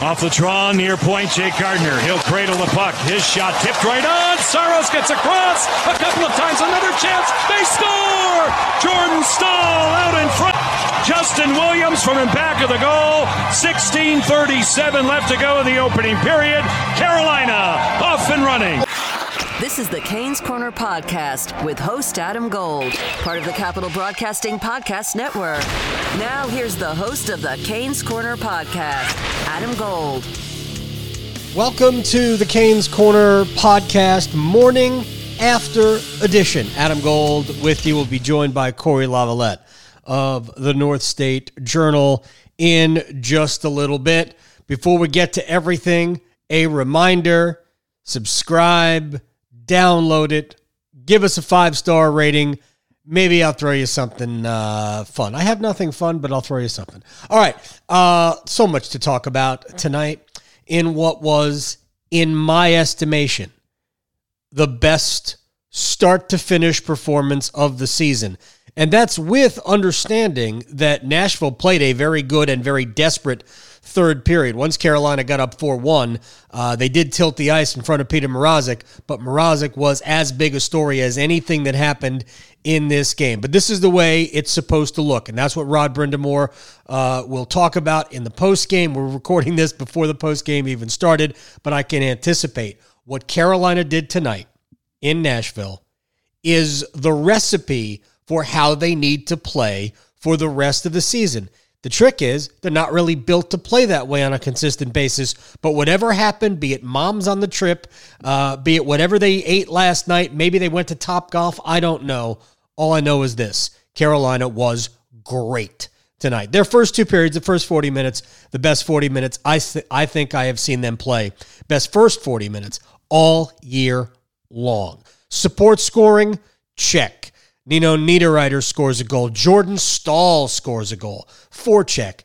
Off the draw, near point, Jake Gardner. He'll cradle the puck. His shot tipped right on. Saros gets across a couple of times. Another chance. They score! Jordan Staal out in front. Justin Williams from in back of the goal. 16:37 left to go in the opening period. Carolina off and running. This is the Canes Corner Podcast with host Adam Gold, part of the Capital Broadcasting Podcast Network. Now, here's the host of the Canes Corner Podcast, Adam Gold. Welcome to the Canes Corner Podcast Morning After Edition. Adam Gold with you will be joined by Cory Lavalette of the North State Journal in just a little bit. Before we get to everything, a reminder subscribe download it, give us a five star rating. Maybe I'll throw you something uh, fun. I have nothing fun, but I'll throw you something. All right. Uh, so much to talk about tonight in what was, in my estimation, the best start to finish performance of the season. And that's with understanding that Nashville played a very good and very desperate third period. Once Carolina got up 4 1, uh, they did tilt the ice in front of Peter Mrazek, but Mrazek was as big a story as anything that happened in this game. But this is the way it's supposed to look, and that's what Rod Brind'Amour uh, will talk about in the post game. We're recording this before the post game even started, but I can anticipate what Carolina did tonight in Nashville is the recipe for how they need to play for the rest of the season. The trick is they're not really built to play that way on a consistent basis. But whatever happened, be it moms on the trip, uh, be it whatever they ate last night, maybe they went to Top Golf, I don't know. All I know is this Carolina was great tonight. Their first two periods, the first 40 minutes, the best 40 minutes I, th- I think I have seen them play. Best first 40 minutes all year long. Support scoring, check. Nino Niederreiter scores a goal. Jordan Staal scores a goal. Forecheck.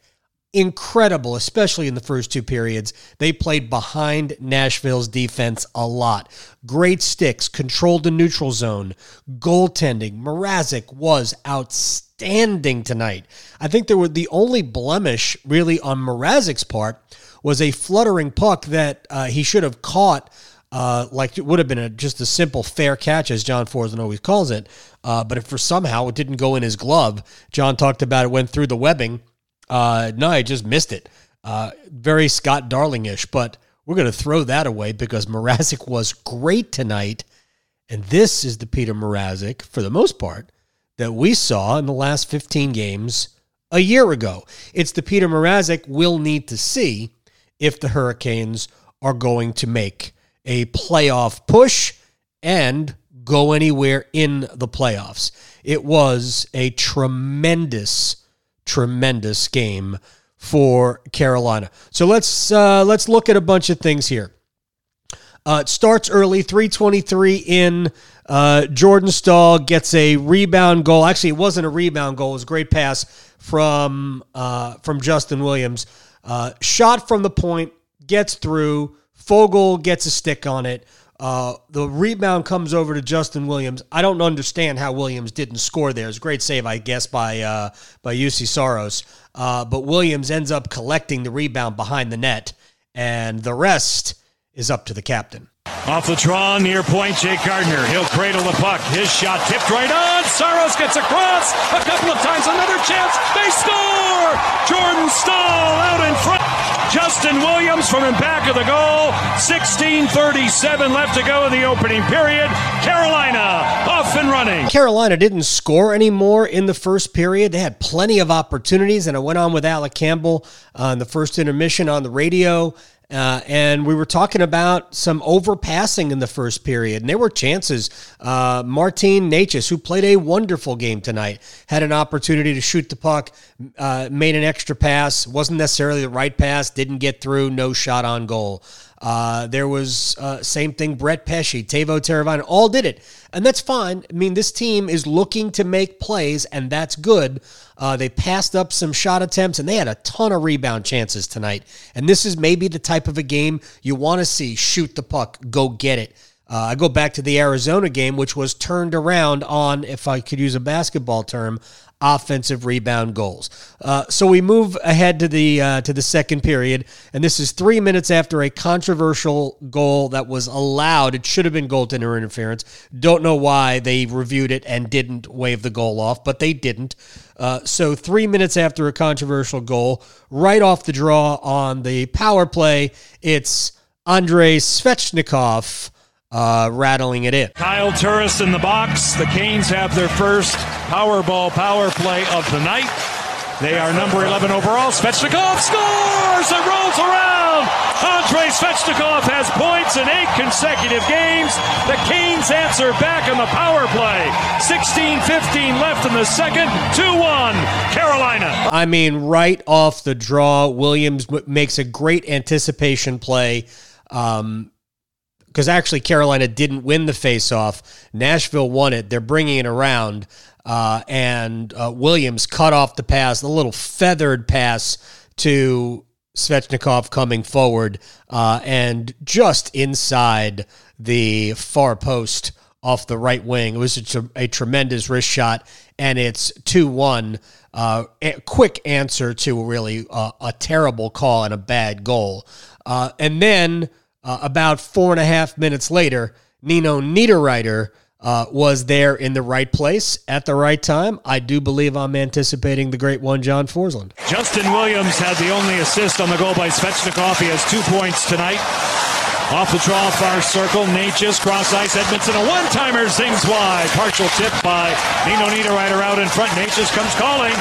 Incredible, especially in the first two periods. They played behind Nashville's defense a lot. Great sticks, controlled the neutral zone, goaltending. Mrazek was outstanding tonight. I think there were the only blemish really on Mrazek's part was a fluttering puck that uh, he should have caught uh, like it would have been a, just a simple fair catch, as John Forslund always calls it. Uh, but if for somehow it didn't go in his glove, John talked about it went through the webbing. Uh, no, I just missed it. Uh, very Scott Darlingish, but we're going to throw that away because Mrazek was great tonight. And this is the Peter Mrazek, for the most part, that we saw in the last 15 games a year ago. It's the Peter Mrazek we'll need to see if the Hurricanes are going to make a playoff push and go anywhere in the playoffs. It was a tremendous, tremendous game for Carolina. So let's uh, let's look at a bunch of things here. Uh, it starts early, 323 in. Uh, Jordan Staal gets a rebound goal. Actually, it wasn't a rebound goal. It was a great pass from uh, from Justin Williams. Uh, shot from the point, gets through. Foegele gets a stick on it. Uh, the rebound comes over to Justin Williams. I don't understand how Williams didn't score there. It's a great save, I guess, by uh, by Juuse Saros. Uh, but Williams ends up collecting the rebound behind the net, and the rest is up to the captain. Off the draw, near point, Jake Gardner. He'll cradle the puck. His shot tipped right on. Saros gets across a couple of times. Another chance. They score! Jordan Staal out in front. Justin Williams from in back of the goal. 16:37 left to go in the opening period. Carolina off and running. Carolina didn't score anymore in the first period. They had plenty of opportunities, and I went on with Alec Campbell uh, on the first intermission on the radio Uh, and we were talking about some overpassing in the first period, and there were chances. Uh, Martin Necas, who played a wonderful game tonight, had an opportunity to shoot the puck, uh, made an extra pass, wasn't necessarily the right pass, didn't get through, no shot on goal. Uh, there was uh, same thing. Brett Pesce, Teuvo Teravainen, all did it, and that's fine. I mean, this team is looking to make plays, and that's good. Uh, they passed up some shot attempts, and they had a ton of rebound chances tonight. And this is maybe the type of a game you want to see: shoot the puck, go get it. Uh, I go back to the Arizona game, which was turned around on, if I could use a basketball term, offensive rebound goals. Uh, so we move ahead to the uh, to the second period, and this is three minutes after a controversial goal that was allowed. It should have been goaltender interference. Don't know why they reviewed it and didn't wave the goal off, but they didn't. Uh, so three minutes after a controversial goal, right off the draw on the power play, it's Andrei Svechnikov uh, rattling it in. Kyle Turris in the box. The Canes have their first Powerball power play of the night. They are number 11 overall. Svechnikov scores and rolls around. Andrei Svechnikov has points in eight consecutive games. The Canes answer back in the power play. 16-15 left in the second. 2-1 Carolina. I mean, right off the draw, Williams makes a great anticipation play. Um, because actually Carolina didn't win the faceoff. Nashville won it. They're bringing it around, uh, and uh, Williams cut off the pass, the little feathered pass to Svechnikov coming forward, uh, and just inside the far post off the right wing. It was a, a tremendous wrist shot, and it's 2 1. Uh, a quick answer to really uh, a terrible call and a bad goal. Uh, and then uh, about four and a half minutes later, Nino Niederreiter uh, was there in the right place at the right time. I do believe I'm anticipating the great one, John Forslund. Justin Williams had the only assist on the goal by Svechnikov. He has two points tonight. Off the draw, far circle, Necas, cross ice, Edmundson, a one-timer zings wide. Partial tip by Nino Niederreiter out in front. Necas comes calling.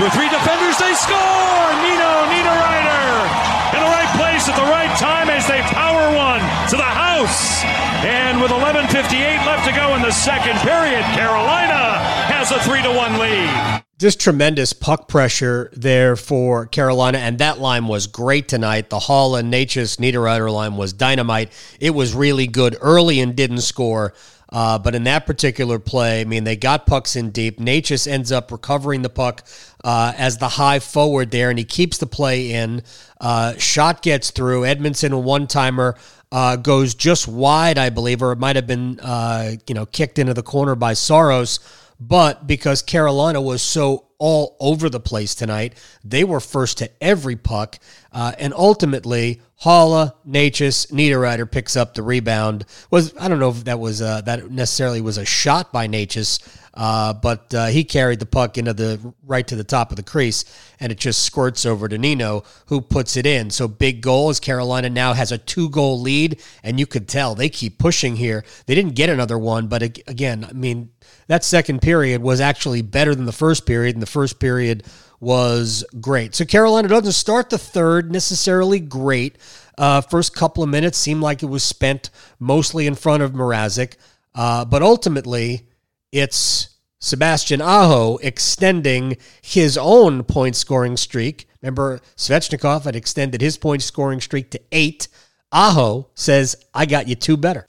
With three defenders, they score! Nino Niederreiter in the right place at the right time as they power one to the house. And with 11:58 left to go in the second period, Carolina has a three to one lead. Just tremendous puck pressure there for Carolina, and that line was great tonight. The Hall and Necas Niederreiter line was dynamite. It was really good early and didn't score. Uh, but in that particular play, I mean, they got pucks in deep. Necas ends up recovering the puck uh, as the high forward there, and he keeps the play in. Uh, shot gets through. Edmundson, a one timer, uh, goes just wide, I believe, or it might have been, uh, you know, kicked into the corner by Saros. But because Carolina was so all over the place tonight, they were first to every puck. Uh, and ultimately, Haula, Necas, Niederreiter picks up the rebound. Was I don't know if that was uh, that necessarily was a shot by Necas, uh, but uh, he carried the puck into the right to the top of the crease, and it just squirts over to Nino, who puts it in. So big goal as Carolina now has a two goal lead, and you could tell they keep pushing here. They didn't get another one, but again, I mean that second period was actually better than the first period, and the first period was great. So Carolina doesn't start the third necessarily great. Uh, first couple of minutes seemed like it was spent mostly in front of Mrazek, uh, but ultimately it's Sebastian Aho extending his own point scoring streak. Remember, Svechnikov had extended his point scoring streak to eight. Aho says, I got you two better.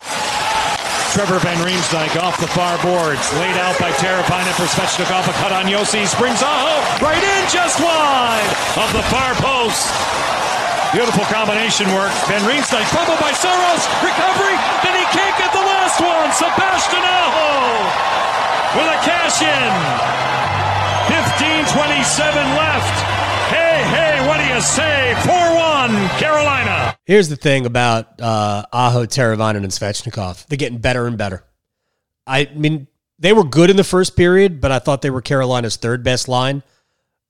Trevor Van Riemsdyk off the far boards, laid out by Teravainen for Svechnikov. A cut on Josi, springs Aho right in just wide of the far post. Beautiful combination work. Van Riemsdyk fumbled by Saros, Recovery. Then he can't get the last one. Sebastian Aho with a cash in. 15:27 left. Hey, hey, what do you say? 4-1 Carolina. Here's the thing about uh, Aho, Teravainen, and Svechnikov. They're getting better and better. I mean, they were good in the first period, but I thought they were Carolina's third best line.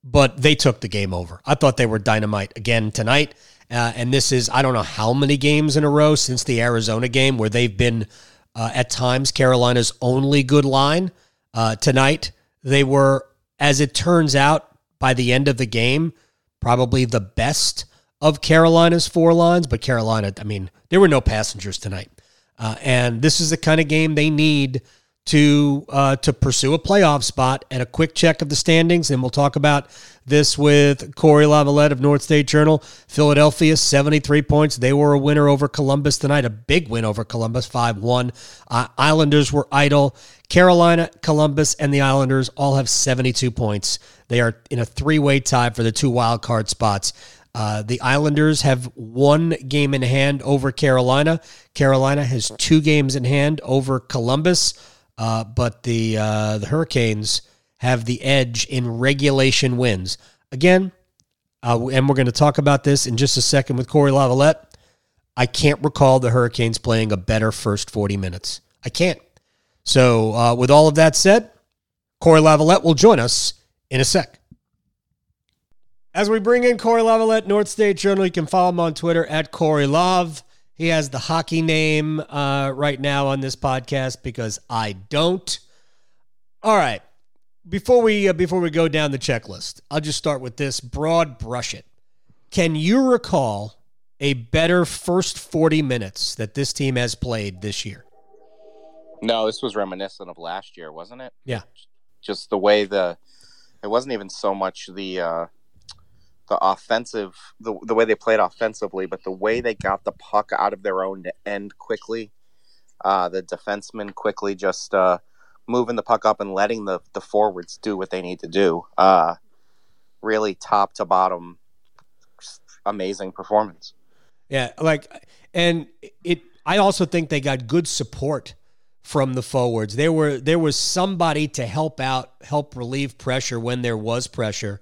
But they took the game over. I thought they were dynamite again tonight. Uh, and this is, I don't know how many games in a row since the Arizona game where they've been uh, at times Carolina's only good line. Uh, tonight, they were, as it turns out, by the end of the game, probably the best of Carolina's four lines, but Carolina, I mean, there were no passengers tonight. Uh, and this is the kind of game they need to uh, to pursue a playoff spot and a quick check of the standings. And we'll talk about this with Cory Lavalette of North State Journal. Philadelphia, 73 points. They were a winner over Columbus tonight, a big win over Columbus, 5 1. Uh, Islanders were idle. Carolina, Columbus, and the Islanders all have 72 points. They are in a three way tie for the two wild card spots. Uh, the Islanders have one game in hand over Carolina. Carolina has two games in hand over Columbus. Uh, but the uh, the Hurricanes have the edge in regulation wins. Again, uh, and we're going to talk about this in just a second with Cory Lavalette. I can't recall the Hurricanes playing a better first 40 minutes. I can't. So, uh, with all of that said, Cory Lavalette will join us in a sec. As we bring in Corey Lavalette, North State Journal, you can follow him on Twitter at Corey Lav. He has the hockey name uh, right now on this podcast because I don't. All right. Before we uh, before we go down the checklist, I'll just start with this broad brush it. Can you recall a better first 40 minutes that this team has played this year? No, this was reminiscent of last year, wasn't it? Yeah. Just the way the it wasn't even so much the uh the offensive the the way they played offensively, but the way they got the puck out of their own to end quickly. Uh, the defensemen quickly just uh, moving the puck up and letting the the forwards do what they need to do. Uh, really top to bottom, amazing performance. Yeah, like and it. I also think they got good support from the forwards. There were there was somebody to help out, help relieve pressure when there was pressure.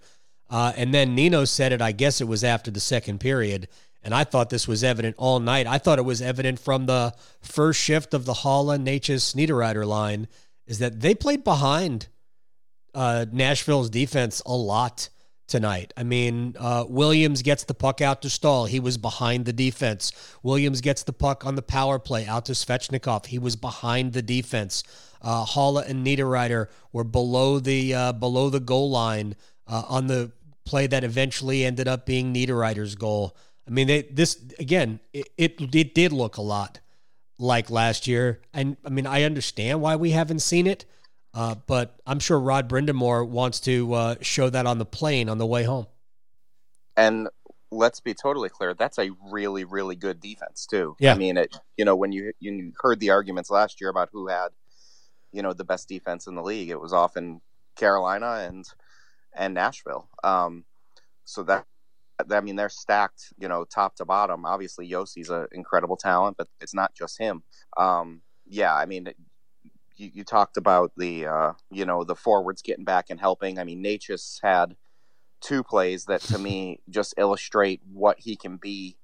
Uh, and then Nino said it, I guess it was after the second period. And I thought this was evident all night. I thought it was evident from the first shift of the Haula Necas Niederreiter line is that they played behind uh, Nashville's defense a lot tonight. I mean, uh, Williams gets the puck out to Staal. He was behind the defense. Williams gets the puck on the power play out to Svechnikov. He was behind the defense. Uh, Haula and Niederreiter were below the uh, below the goal line uh, on the play that eventually ended up being Niederreiter's goal. I mean, they, this again, it, it, it did look a lot like last year, and I mean, I understand why we haven't seen it, uh, but I'm sure Rod Brind'Amour wants to uh, show that on the plane on the way home. And let's be totally clear, that's a really, really good defense too. Yeah. I mean, it. You know, when you you heard the arguments last year about who had, you know, the best defense in the league, it was often Carolina and and Nashville. Um, so that I mean they're stacked, you know, top to bottom. Obviously, Josi's an incredible talent, but it's not just him. Um, yeah, I mean, you, you talked about the uh, you know the forwards getting back and helping. I mean, Necas had two plays that to me just illustrate what he can be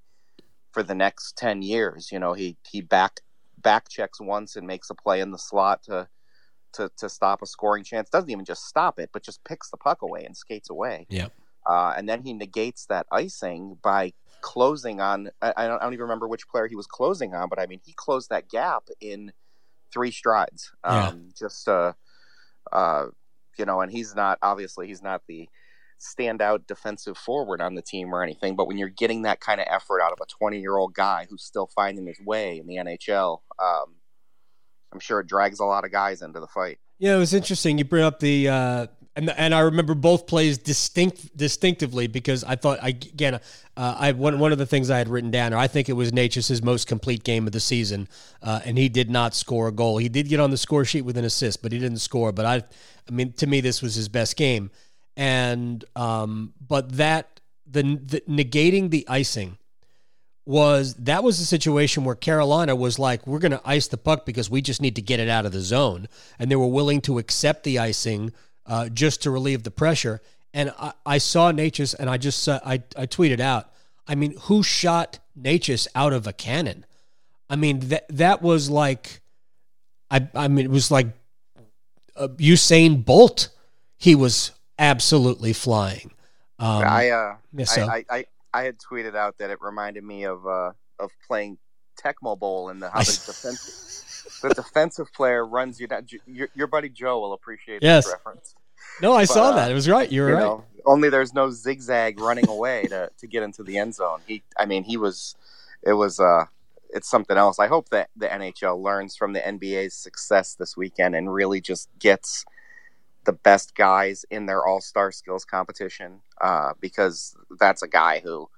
for the next ten years. You know, he he back back checks once and makes a play in the slot to to to stop a scoring chance. Doesn't even just stop it, but just picks the puck away and skates away. Yeah. Uh, and then he negates that icing by closing on. I, I, don't, I, don't, even remember which player he was closing on, but I mean, he closed that gap in three strides. Um, yeah. Just, uh, uh, you know, and he's not obviously he's not the standout defensive forward on the team or anything, but when you're getting that kind of effort out of a 20 year old guy who's still finding his way in the NHL, um, I'm sure it drags a lot of guys into the fight. Yeah, it was interesting. You bring up the uh, and and I remember both plays distinct distinctively because I thought I again uh, I one one of the things I had written down, or I think it was Necas' most complete game of the season, uh, and he did not score a goal. He did get on the score sheet with an assist, but he didn't score. But I, I mean, to me, this was his best game, and um, but that the, the negating the icing was that was a situation where Carolina was like, we're going to ice the puck because we just need to get it out of the zone. And they were willing to accept the icing uh, just to relieve the pressure. And I, I saw Necas and I just, uh, I, I tweeted out, I mean, who shot Necas out of a cannon? I mean, that, that was like, I, I mean, it was like uh, Usain Bolt. He was absolutely flying. Um, I, uh, yeah, so. I, I, I had tweeted out that it reminded me of uh, of playing Tecmo Bowl in the how the defensive the defensive player runs you down. Your, your buddy Joe will appreciate yes. this reference. No, I but, saw uh, that. It was right. You were you right. Know, only there's no zigzag running away to, to get into the end zone. He, I mean, he was, it was, uh, it's something else. I hope that the NHL learns from the NBA's success this weekend and really just gets the best guys in their All Star skills competition uh, because that's a guy who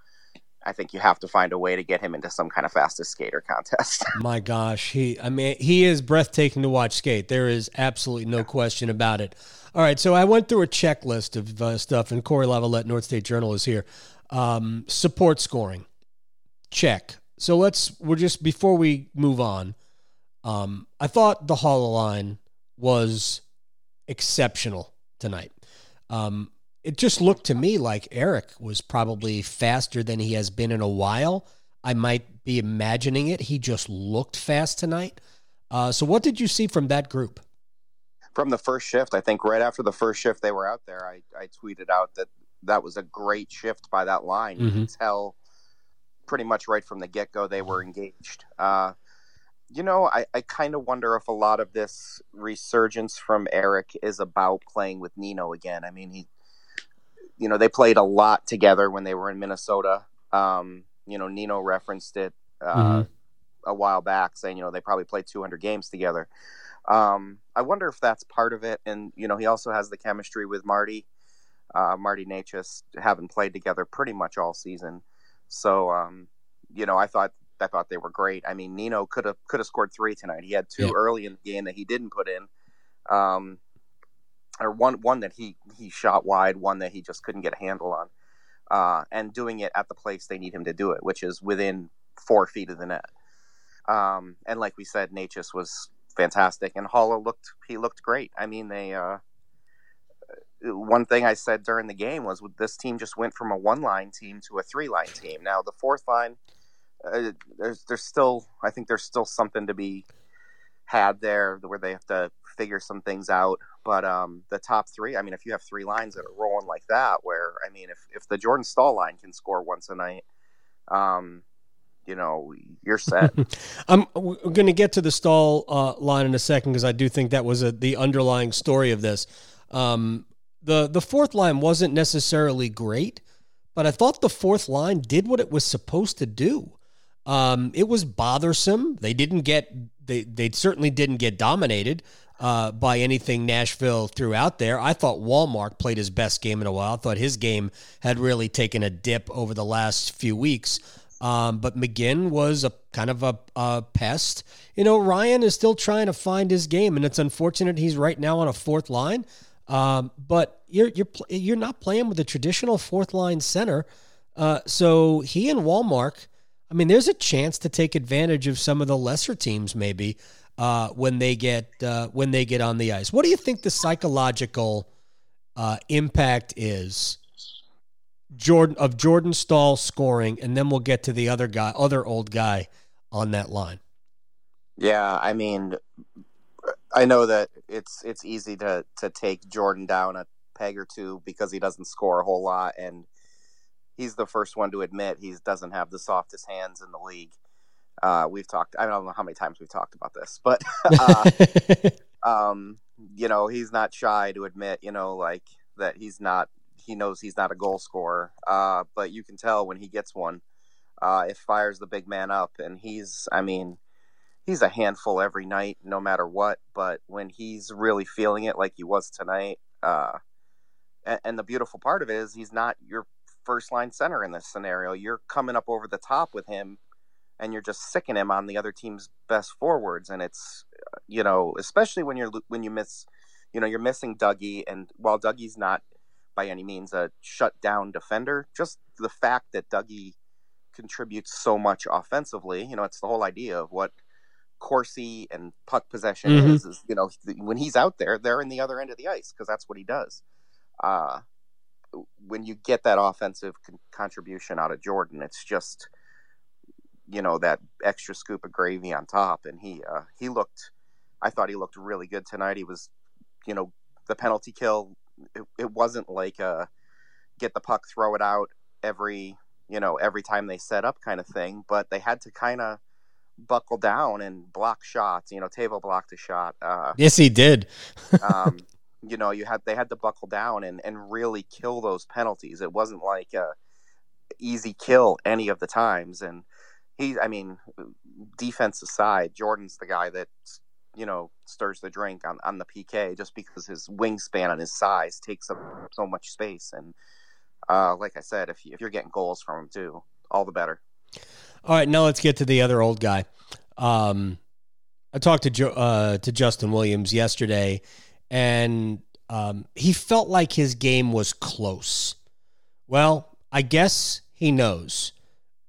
I think you have to find a way to get him into some kind of fastest skater contest. My gosh, he I mean he is breathtaking to watch skate. There is absolutely no question about it. All right, so I went through a checklist of uh, stuff, and Cory Lavalette, North State Journal, is here. Um, support scoring, check. So let's we're just before we move on. Um, I thought the Haula line was exceptional tonight. Um, it just looked to me like Eric was probably faster than he has been in a while. I might be imagining it. He just looked fast tonight. Uh, so, what did you see from that group? From the first shift, I think right after the first shift they were out there, I, I tweeted out that that was a great shift by that line. Mm-hmm. You can tell pretty much right from the get go they were engaged. Uh, you know, I, I kind of wonder if a lot of this resurgence from Eric is about playing with Nino again. I mean, he you know, they played a lot together when they were in Minnesota. Um, you know, Nino referenced it uh, mm-hmm. a while back, saying you know they probably played 200 games together. Um, I wonder if that's part of it. And you know, he also has the chemistry with Marty, uh, Marty Necas, having played together pretty much all season. So, um, you know, I thought I thought they were great. I mean, Nino could have could have scored three tonight. He had two yeah. early in the game that he didn't put in. Um, or one one that he he shot wide, one that he just couldn't get a handle on, uh, and doing it at the place they need him to do it, which is within four feet of the net. Um, and like we said, Necas was fantastic, and Haula looked he looked great. I mean, they. Uh, one thing I said during the game was this team just went from a one line team to a three line team. Now the fourth line, uh, there's there's still I think there's still something to be had there where they have to figure some things out. But um, the top three, I mean, if you have three lines that are rolling like that, where I mean, if if the Jordan Staal line can score once a night, um, you know, you're set. I'm going to get to the Staal uh, line in a second because I do think that was a, the underlying story of this. Um, the the fourth line wasn't necessarily great, but I thought the fourth line did what it was supposed to do. Um, it was bothersome. They didn't get they they certainly didn't get dominated uh, by anything Nashville threw out there. I thought Wallmark played his best game in a while. I thought his game had really taken a dip over the last few weeks. Um, but McGinn was a kind of a, a, pest. You know, Ryan is still trying to find his game, and it's unfortunate he's right now on a fourth line. Um, but you're you're you're not playing with a traditional fourth line center. Uh, so he and Wallmark, I mean, there's a chance to take advantage of some of the lesser teams, maybe uh, when they get uh, when they get on the ice. What do you think the psychological uh, impact is? Jordan of Jordan Staal scoring, and then we'll get to the other guy, other old guy on that line. Yeah, I mean, I know that it's it's easy to to take Jordan down a peg or two because he doesn't score a whole lot, and he's the first one to admit he doesn't have the softest hands in the league. Uh, we've talked. I don't know how many times we've talked about this, but uh, um, you know, he's not shy to admit, you know, like that he's not. He knows he's not a goal scorer, uh, but you can tell when he gets one, uh, it fires the big man up, and he's. I mean, he's a handful every night, no matter what. But when he's really feeling it, like he was tonight, uh, and, and the beautiful part of it is he's not your first line center in this scenario. You're coming up over the top with him and you're just sicking him on the other team's best forwards. And it's, you know, especially when you're when you miss, you know, you're missing Dougie, and while Dougie's not by any means a shut down defender, just the fact that Dougie contributes so much offensively, you know, it's the whole idea of what Corsi and puck possession mm-hmm. is, is, you know, when he's out there, they're in the other end of the ice because that's what he does. Uh, when you get that offensive con- contribution out of Jordan, it's just you know that extra scoop of gravy on top. And he uh, he looked I thought he looked really good tonight. He was you know the penalty kill it, it wasn't like a get the puck throw it out every you know every time they set up kind of thing. But they had to kind of buckle down and block shots you know Teuvo blocked a shot uh, yes he did. um, you know, you had they had to buckle down and and really kill those penalties. It wasn't like a easy kill any of the times. And he, I mean, defense aside, Jordan's the guy that you know stirs the drink on on the PK just because his wingspan and his size takes up so much space. And uh, like I said, if you, if you're getting goals from him too, all the better. All right, now let's get to the other old guy. Um, I talked to jo- uh, to Justin Williams yesterday, and um, he felt like his game was close. Well, I guess he knows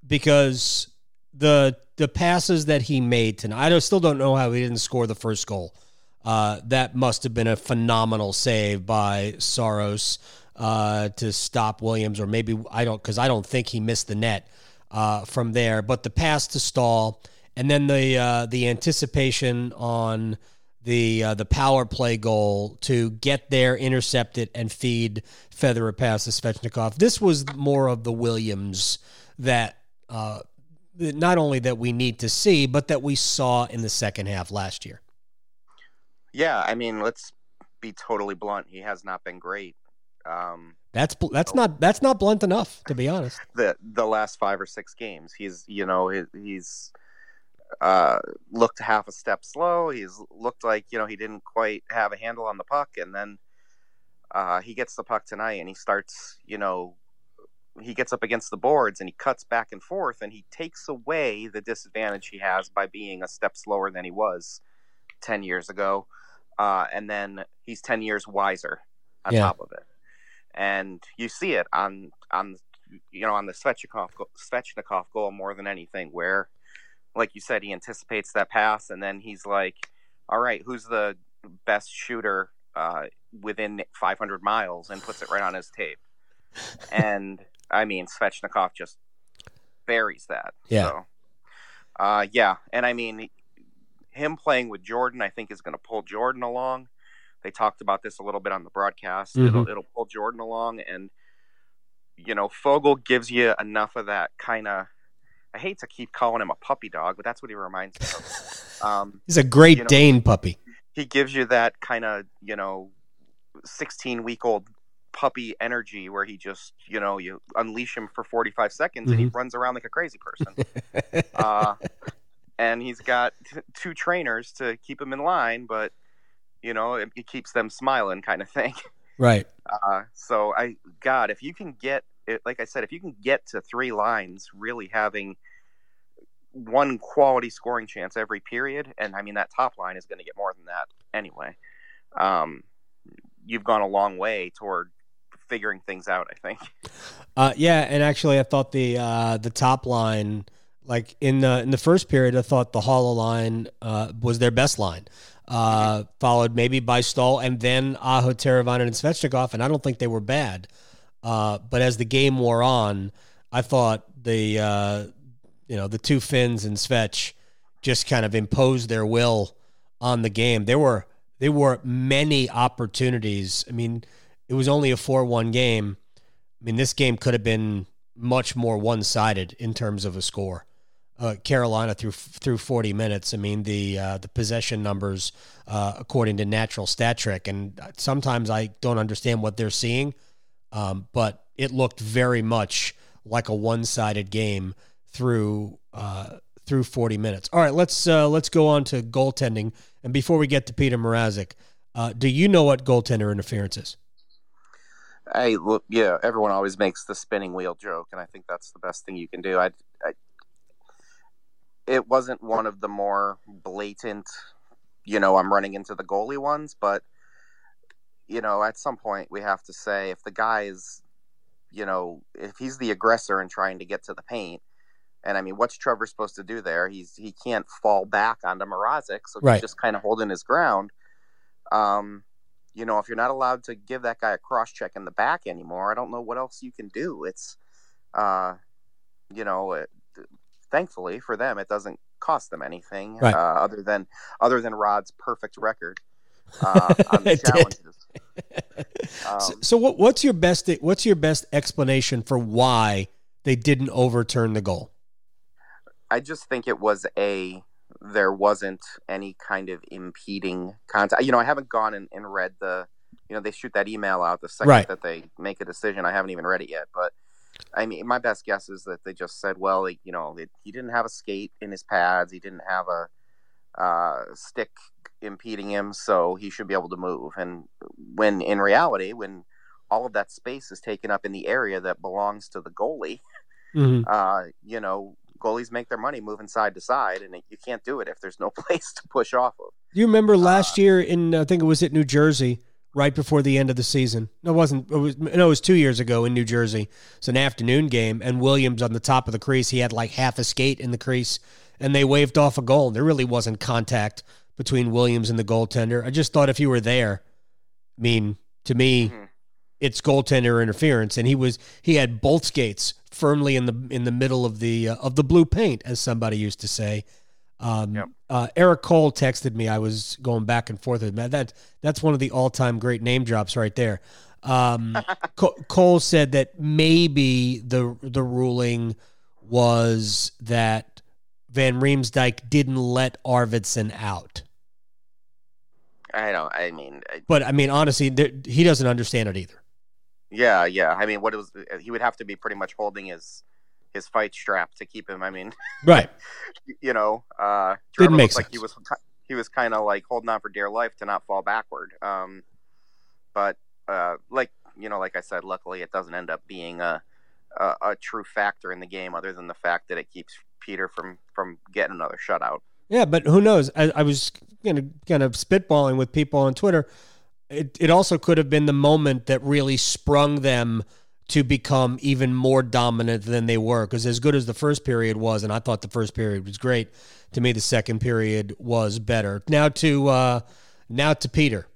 because the the passes that he made tonight. I still don't know how he didn't score the first goal. Uh, that must have been a phenomenal save by Saros uh, to stop Williams, or maybe I don't because I don't think he missed the net uh, from there. But the pass to Staal, and then the uh, the anticipation on the uh, the power play goal to get there, intercept it, and feed Federer past to Svechnikov. This was more of the Williams that uh, not only that we need to see, but that we saw in the second half last year. Yeah, I mean, let's be totally blunt. He has not been great. Um, that's that's not that's not blunt enough, to be honest. The the last five or six games, he's you know he's uh, looked half a step slow. He's looked like you know he didn't quite have a handle on the puck, and then uh, he gets the puck tonight, and he starts you know he gets up against the boards and he cuts back and forth, and he takes away the disadvantage he has by being a step slower than he was ten years ago, uh, and then he's ten years wiser on yeah. top of it, and you see it on on you know on the Svechnikov Svechnikov goal more than anything where like you said, he anticipates that pass, and then he's like, "All right, who's the best shooter uh, within 500 miles?" and puts it right on his tape. And I mean, Svechnikov just buries that. Yeah. So, uh, yeah, and I mean, him playing with Jordan, I think, is going to pull Jordan along. They talked about this a little bit on the broadcast. Mm-hmm. It'll, it'll pull Jordan along, and you know, Foegele gives you enough of that kind of I hate to keep calling him a puppy dog, but that's what he reminds me of. Um, He's a Great you know, Dane puppy. He gives you that kind of, you know, 16 week old puppy energy where he just, you know, you unleash him for 45 seconds mm-hmm. and he mm-hmm. runs around like a crazy person. uh, and he's got t- two trainers to keep him in line, but, you know, it, it keeps them smiling kind of thing. Right. Uh, so I, God, if you can get it, like I said, if you can get to three lines, really having one quality scoring chance every period, and I mean that top line is going to get more than that anyway. Um, you've gone a long way toward figuring things out. I think. Uh, yeah, and actually, I thought the uh, the top line, like in the in the first period, I thought the Haula line uh, was their best line. Uh, followed maybe by Staal and then Aho, Teravainen, and Svechnikov, and I don't think they were bad. Uh, but as the game wore on, I thought the uh, you know the two Finns and Svech just kind of imposed their will on the game. There were there were many opportunities. I mean, it was only a four-one game. I mean, this game could have been much more one-sided in terms of a score. Uh, Carolina through through 40 minutes. I mean the uh, the possession numbers uh, according to Natural Stat Trick, and sometimes I don't understand what they're seeing um, but it looked very much like a one-sided game through uh, through 40 minutes. All right, let's uh, let's go on to goaltending. And before we get to Peter Mrazek, uh, do you know what goaltender interference is? I look, yeah. Everyone always makes the spinning wheel joke, and I think that's the best thing you can do. I, I it wasn't one of the more blatant, you know, I'm running into the goalie ones, but you know, at some point we have to say if the guy is, you know, if he's the aggressor and trying to get to the paint, and I mean, what's Trevor supposed to do there? He's he can't fall back onto Mrazek, so he's just kind of holding his ground. Um, you know, if you're not allowed to give that guy a cross check in the back anymore, I don't know what else you can do. It's, uh, you know, it, thankfully for them, it doesn't cost them anything right. uh, other than other than Rod's perfect record uh, on the challenges. Um, so, so what, what's your best what's your best explanation for why they didn't overturn the goal? I just think it was a there wasn't any kind of impeding contact. You know, I haven't gone and, and read the you know they shoot that email out the second Right. that they make a decision. I haven't even read it yet, but I mean, my best guess is that they just said, well, you know, it, he didn't have a skate in his pads, he didn't have a uh, stick impeding him, so he should be able to move. And when in reality, when all of that space is taken up in the area that belongs to the goalie, Mhm. uh, you know, goalies make their money moving side to side, and you can't do it if there's no place to push off of. Do you remember last year in I think it was at New Jersey, right before the end of the season? No, it wasn't. It was no, it was two years ago in New Jersey. It's an afternoon game, and Williams on the top of the crease. He had like half a skate in the crease, and they waved off a goal. There really wasn't contact between Williams and the goaltender. I just thought if you were there, I mean, to me, Mhm. it's goaltender interference, and he was he had both skates firmly in the in the middle of the uh, of the blue paint, as somebody used to say. Um, Yep. uh, Eric Cole texted me. I was going back and forth with him. That that's one of the all time great name drops right there. Um, Cole said that maybe the the ruling was that Van Riemsdyk didn't let Arvidsson out. I don't. I mean, I- But I mean, honestly, there, he doesn't understand it either. yeah, yeah. I mean, what it was, he would have to be pretty much holding his his fight strap to keep him. I mean, Right. you know, uh, Didn't make looked like he was he was kind of like holding on for dear life to not fall backward. Um, but uh, like you know, like I said, luckily it doesn't end up being a, a a true factor in the game, other than the fact that it keeps Peter from from getting another shutout. Yeah, but who knows? I, I was kind of kind of spitballing with people on Twitter. It it also could have been the moment that really sprung them to become even more dominant than they were. Because as good as the first period was, and I thought the first period was great, to me the second period was better. Now to uh, now to Peter.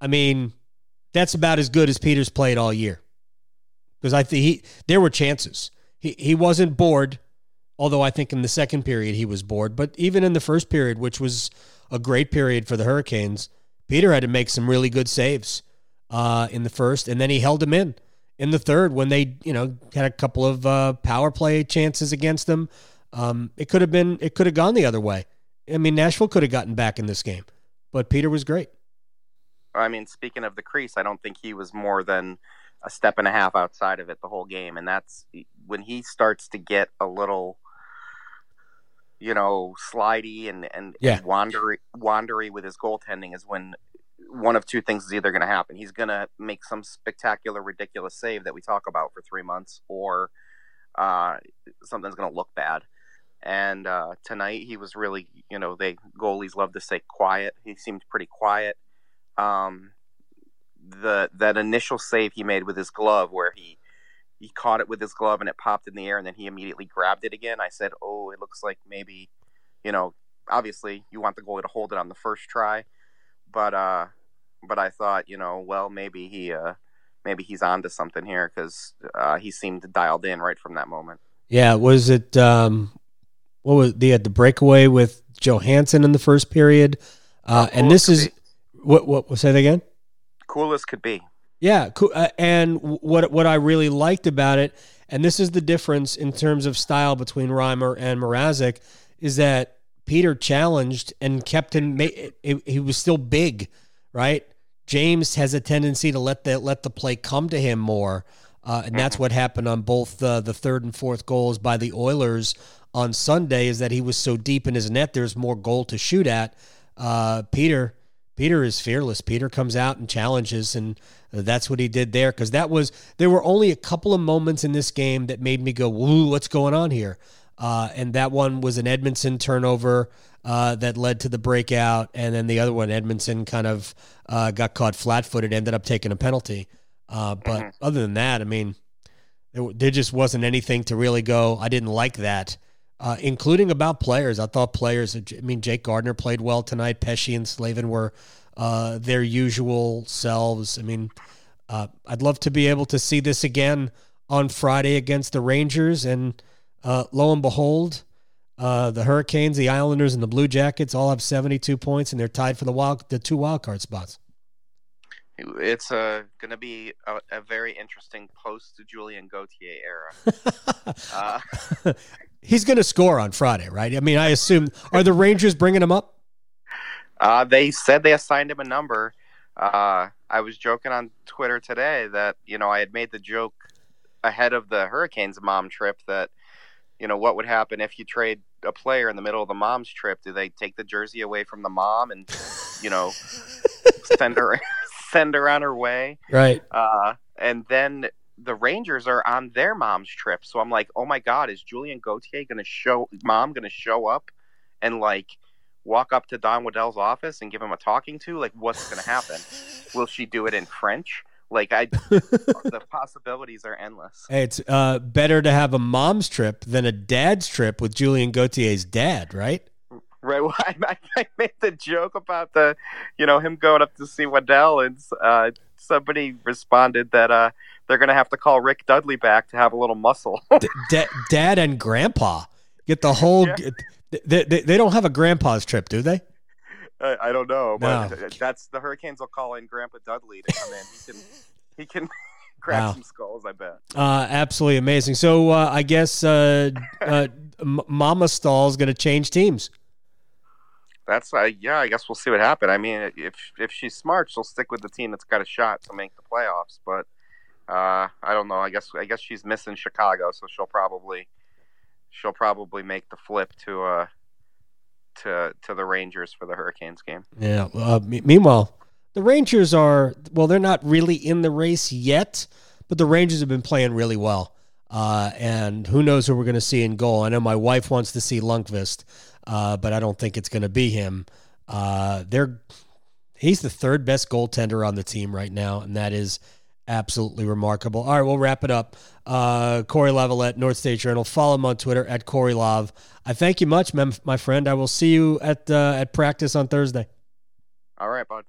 I mean, that's about as good as Peter's played all year. Because I think he there were chances. He he wasn't bored. Although I think in the second period he was bored, but even in the first period, which was a great period for the Hurricanes, Peter had to make some really good saves uh, in the first, and then he held them in in the third when they, you know, had a couple of uh, power play chances against them. Um, it could have been, it could have gone the other way. I mean, Nashville could have gotten back in this game, but Peter was great. I mean, speaking of the crease, I don't think he was more than a step and a half outside of it the whole game, and that's when he starts to get a little, you know, slidey and and, Yeah. and wandery wandery with his goaltending is when one of two things is either going to happen. He's going to make some spectacular, ridiculous save that we talk about for three months, or uh, something's going to look bad. And uh, tonight he was really, you know, they goalies love to say quiet. He seemed pretty quiet. Um, the that initial save he made with his glove, where he he caught it with his glove and it popped in the air, and then he immediately grabbed it again. I said, "Oh, it looks like maybe, you know, obviously you want the goalie to hold it on the first try, but uh, but I thought, you know, well, maybe he uh, maybe he's onto something here because uh, he seemed dialed in right from that moment." Yeah, was it? Um, what was they had the breakaway with Johansen in the first period, uh, and this is what what say that again? Coolest could be. Yeah, cool. Uh, and what what I really liked about it, and this is the difference in terms of style between Reimer and Mrazek, is that Peter challenged and kept him. He he was still big, right? James has a tendency to let the let the play come to him more, uh, and that's what happened on both the the third and fourth goals by the Oilers on Sunday. Is that he was so deep in his net, there's more goal to shoot at. Uh, Peter. Peter is fearless. Peter comes out and challenges, and that's what he did there. Because that was there were only a couple of moments in this game that made me go, "Woo, what's going on here?" Uh, and that one was an Edmundson turnover uh, that led to the breakout, and then the other one, Edmundson kind of uh, got caught flat-footed, ended up taking a penalty. Uh, but other than that, I mean, there, there just wasn't anything to really go. I didn't like that. Uh, including about players. I thought players, I mean, Jake Gardner played well tonight. Pesce and Slavin were uh, their usual selves. I mean, uh, I'd love to be able to see this again on Friday against the Rangers. And uh, lo and behold, uh, the Hurricanes, the Islanders, and the Blue Jackets all have 72 points, and they're tied for the wild, the two wild card spots. It's uh, going to be a, a very interesting post Julien Gauthier era. Uh, He's going to score on Friday, right? I mean, I assume are the Rangers bringing him up? uh, they said they assigned him a number. uh, I was joking on Twitter today that you know I had made the joke ahead of the Hurricanes mom trip that you know what would happen if you trade a player in the middle of the mom's trip? Do they take the jersey away from the mom and you know send her send her on her way? Right. Uh, and then the Rangers are on their mom's trip, so I'm like, oh my god, is Julien Gauthier going to show mom going to show up and like walk up to Don Waddell's office and give him a talking to? Like, what's going to happen? Will she do it in French? Like, I the possibilities are endless. Hey, it's uh, better to have a mom's trip than a dad's trip with Julien Gauthier's dad, right? Right. Well, I, I made the joke about the, you know, him going up to see Waddell, and uh, somebody responded that uh, they're going to have to call Rick Dudley back to have a little muscle. D- da- dad and grandpa get the whole. Yeah. They, they, they don't have a grandpa's trip, do they? I, I don't know, but No. that's the Hurricanes will call in Grandpa Dudley to come in. He can he can crack Wow. some skulls. I bet. Uh, absolutely amazing. So uh, I guess uh, uh, M- Mama Staal's going to change teams. That's uh, yeah. I guess we'll see what happens. I mean, if if she's smart, she'll stick with the team that's got a shot to make the playoffs. But uh, I don't know. I guess I guess she's missing Chicago, so she'll probably she'll probably make the flip to uh to to the Rangers for the Hurricanes game. Yeah. Uh, me- meanwhile, the Rangers are well. They're not really in the race yet, but the Rangers have been playing really well. Uh, and who knows who we're going to see in goal? I know my wife wants to see Lundqvist, uh, but I don't think it's going to be him. Uh, they're he's the third best goaltender on the team right now, and that is absolutely remarkable. All right, we'll wrap it up. Uh, Cory Lavalette, North State Journal. Follow him on Twitter at Cory Lav. I thank you much, my friend. I will see you at uh, at practice on Thursday. All right, bud.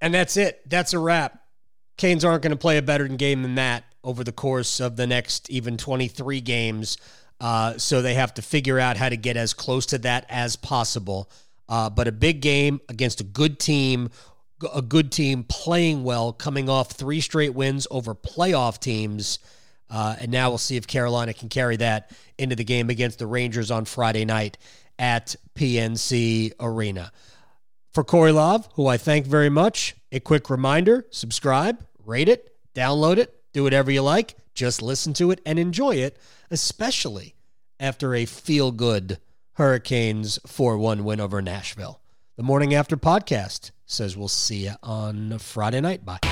And that's it. That's a wrap. Canes aren't going to play a better game than that over the course of the next even 23 games. Uh, so they have to figure out how to get as close to that as possible. Uh, but a big game against a good team, a good team playing well, coming off three straight wins over playoff teams. Uh, and now we'll see if Carolina can carry that into the game against the Rangers on Friday night at PNC Arena. For Cory Love, who I thank very much, a quick reminder subscribe, rate it, download it, do whatever you like. Just listen to it and enjoy it, especially after a feel good Hurricanes 4 1 win over Nashville. The Morning After podcast says we'll see you on Friday night. Bye.